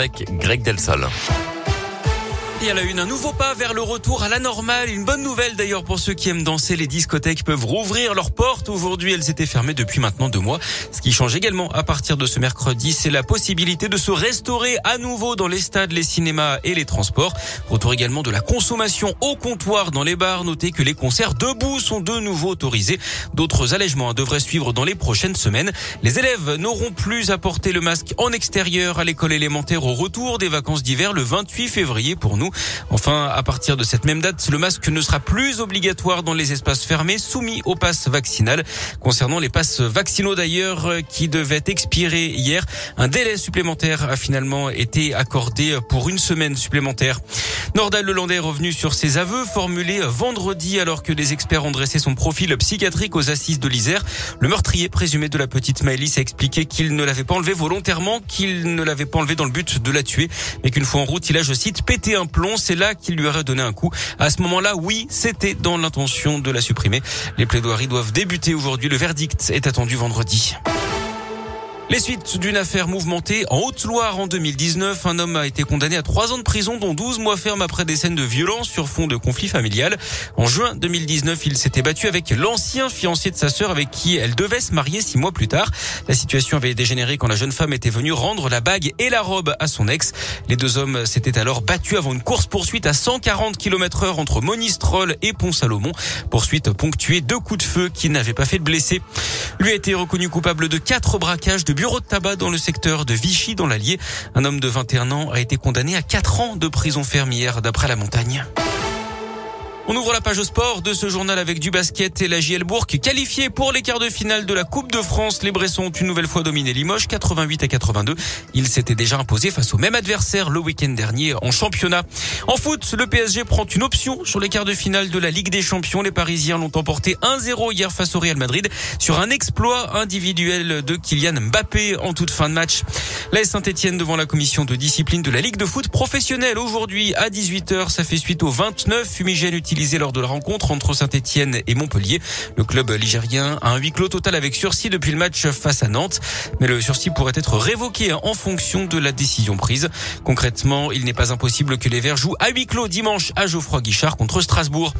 avec Greg Delsol. Et à la une, un nouveau pas vers le retour à la normale. Une bonne nouvelle d'ailleurs pour ceux qui aiment danser. Les discothèques peuvent rouvrir leurs portes. Aujourd'hui, elles étaient fermées depuis maintenant deux mois. Ce qui change également à partir de ce mercredi, c'est la possibilité de se restaurer à nouveau dans les stades, les cinémas et les transports. Retour également de la consommation au comptoir dans les bars. Notez que les concerts debout sont de nouveau autorisés. D'autres allègements devraient suivre dans les prochaines semaines. Les élèves n'auront plus à porter le masque en extérieur à l'école élémentaire au retour des vacances d'hiver le 28 février pour nous. Enfin, à partir de cette même date, le masque ne sera plus obligatoire dans les espaces fermés soumis au pass vaccinal. Concernant les passes vaccinaux d'ailleurs, euh, qui devaient expirer hier, un délai supplémentaire a finalement été accordé pour une semaine supplémentaire. Nordal Lelandais est revenu sur ses aveux formulés vendredi alors que les experts ont dressé son profil psychiatrique aux assises de l'Isère. Le meurtrier présumé de la petite Maëlys a expliqué qu'il ne l'avait pas enlevé volontairement, qu'il ne l'avait pas enlevé dans le but de la tuer, mais qu'une fois en route, il a, je cite, pété un plomb. C'est là qu'il lui aurait donné un coup. À ce moment-là, oui, c'était dans l'intention de la supprimer. Les plaidoiries doivent débuter aujourd'hui. Le verdict est attendu vendredi. Les suites d'une affaire mouvementée en Haute-Loire en 2019. Un homme a été condamné à trois ans de prison, dont 12 mois ferme après des scènes de violence sur fond de conflit familial. En juin 2019, il s'était battu avec l'ancien fiancé de sa sœur avec qui elle devait se marier six mois plus tard. La situation avait dégénéré quand la jeune femme était venue rendre la bague et la robe à son ex. Les deux hommes s'étaient alors battus avant une course poursuite à 140 km heure entre Monistrol et Pont-Salomon. Poursuite ponctuée deux coups de feu qui n'avaient pas fait de blessés. Lui a été reconnu coupable de quatre braquages de bureau de tabac dans le secteur de Vichy dans l'Allier. Un homme de 21 ans a été condamné à 4 ans de prison fermière d'après la montagne. On ouvre la page sport de ce journal avec du basket et la JL Bourg qualifiée pour les quarts de finale de la Coupe de France. Les Bressons ont une nouvelle fois dominé Limoges 88 à 82. Ils s'étaient déjà imposés face au même adversaire le week-end dernier en championnat. En foot, le PSG prend une option sur les quarts de finale de la Ligue des Champions. Les Parisiens l'ont emporté 1-0 hier face au Real Madrid sur un exploit individuel de Kylian Mbappé en toute fin de match. La Saint-Etienne devant la commission de discipline de la Ligue de foot professionnelle aujourd'hui à 18h. Ça fait suite au 29 fumigènes utilisés lors de la rencontre entre Saint-Etienne et Montpellier. Le club ligérien a un huis clos total avec sursis depuis le match face à Nantes. Mais le sursis pourrait être révoqué en fonction de la décision prise. Concrètement, il n'est pas impossible que les Verts jouent à huis clos dimanche à Geoffroy Guichard contre Strasbourg.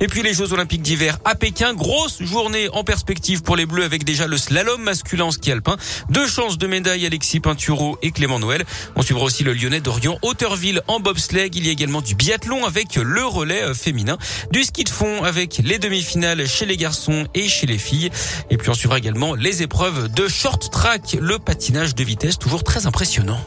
Et puis les Jeux Olympiques d'hiver à Pékin. Grosse journée en perspective pour les Bleus avec déjà le slalom masculin ski alpin. Deux chances de médaille Alexis Pinturo et Clément Noël. On suivra aussi le Lyonnais d'Orient Hauteurville en bobsleigh. Il y a également du biathlon avec le relais euh, féminin, du ski de fond avec les demi-finales chez les garçons et chez les filles. Et puis on suivra également les épreuves de short track, le patinage de vitesse, toujours très impressionnant.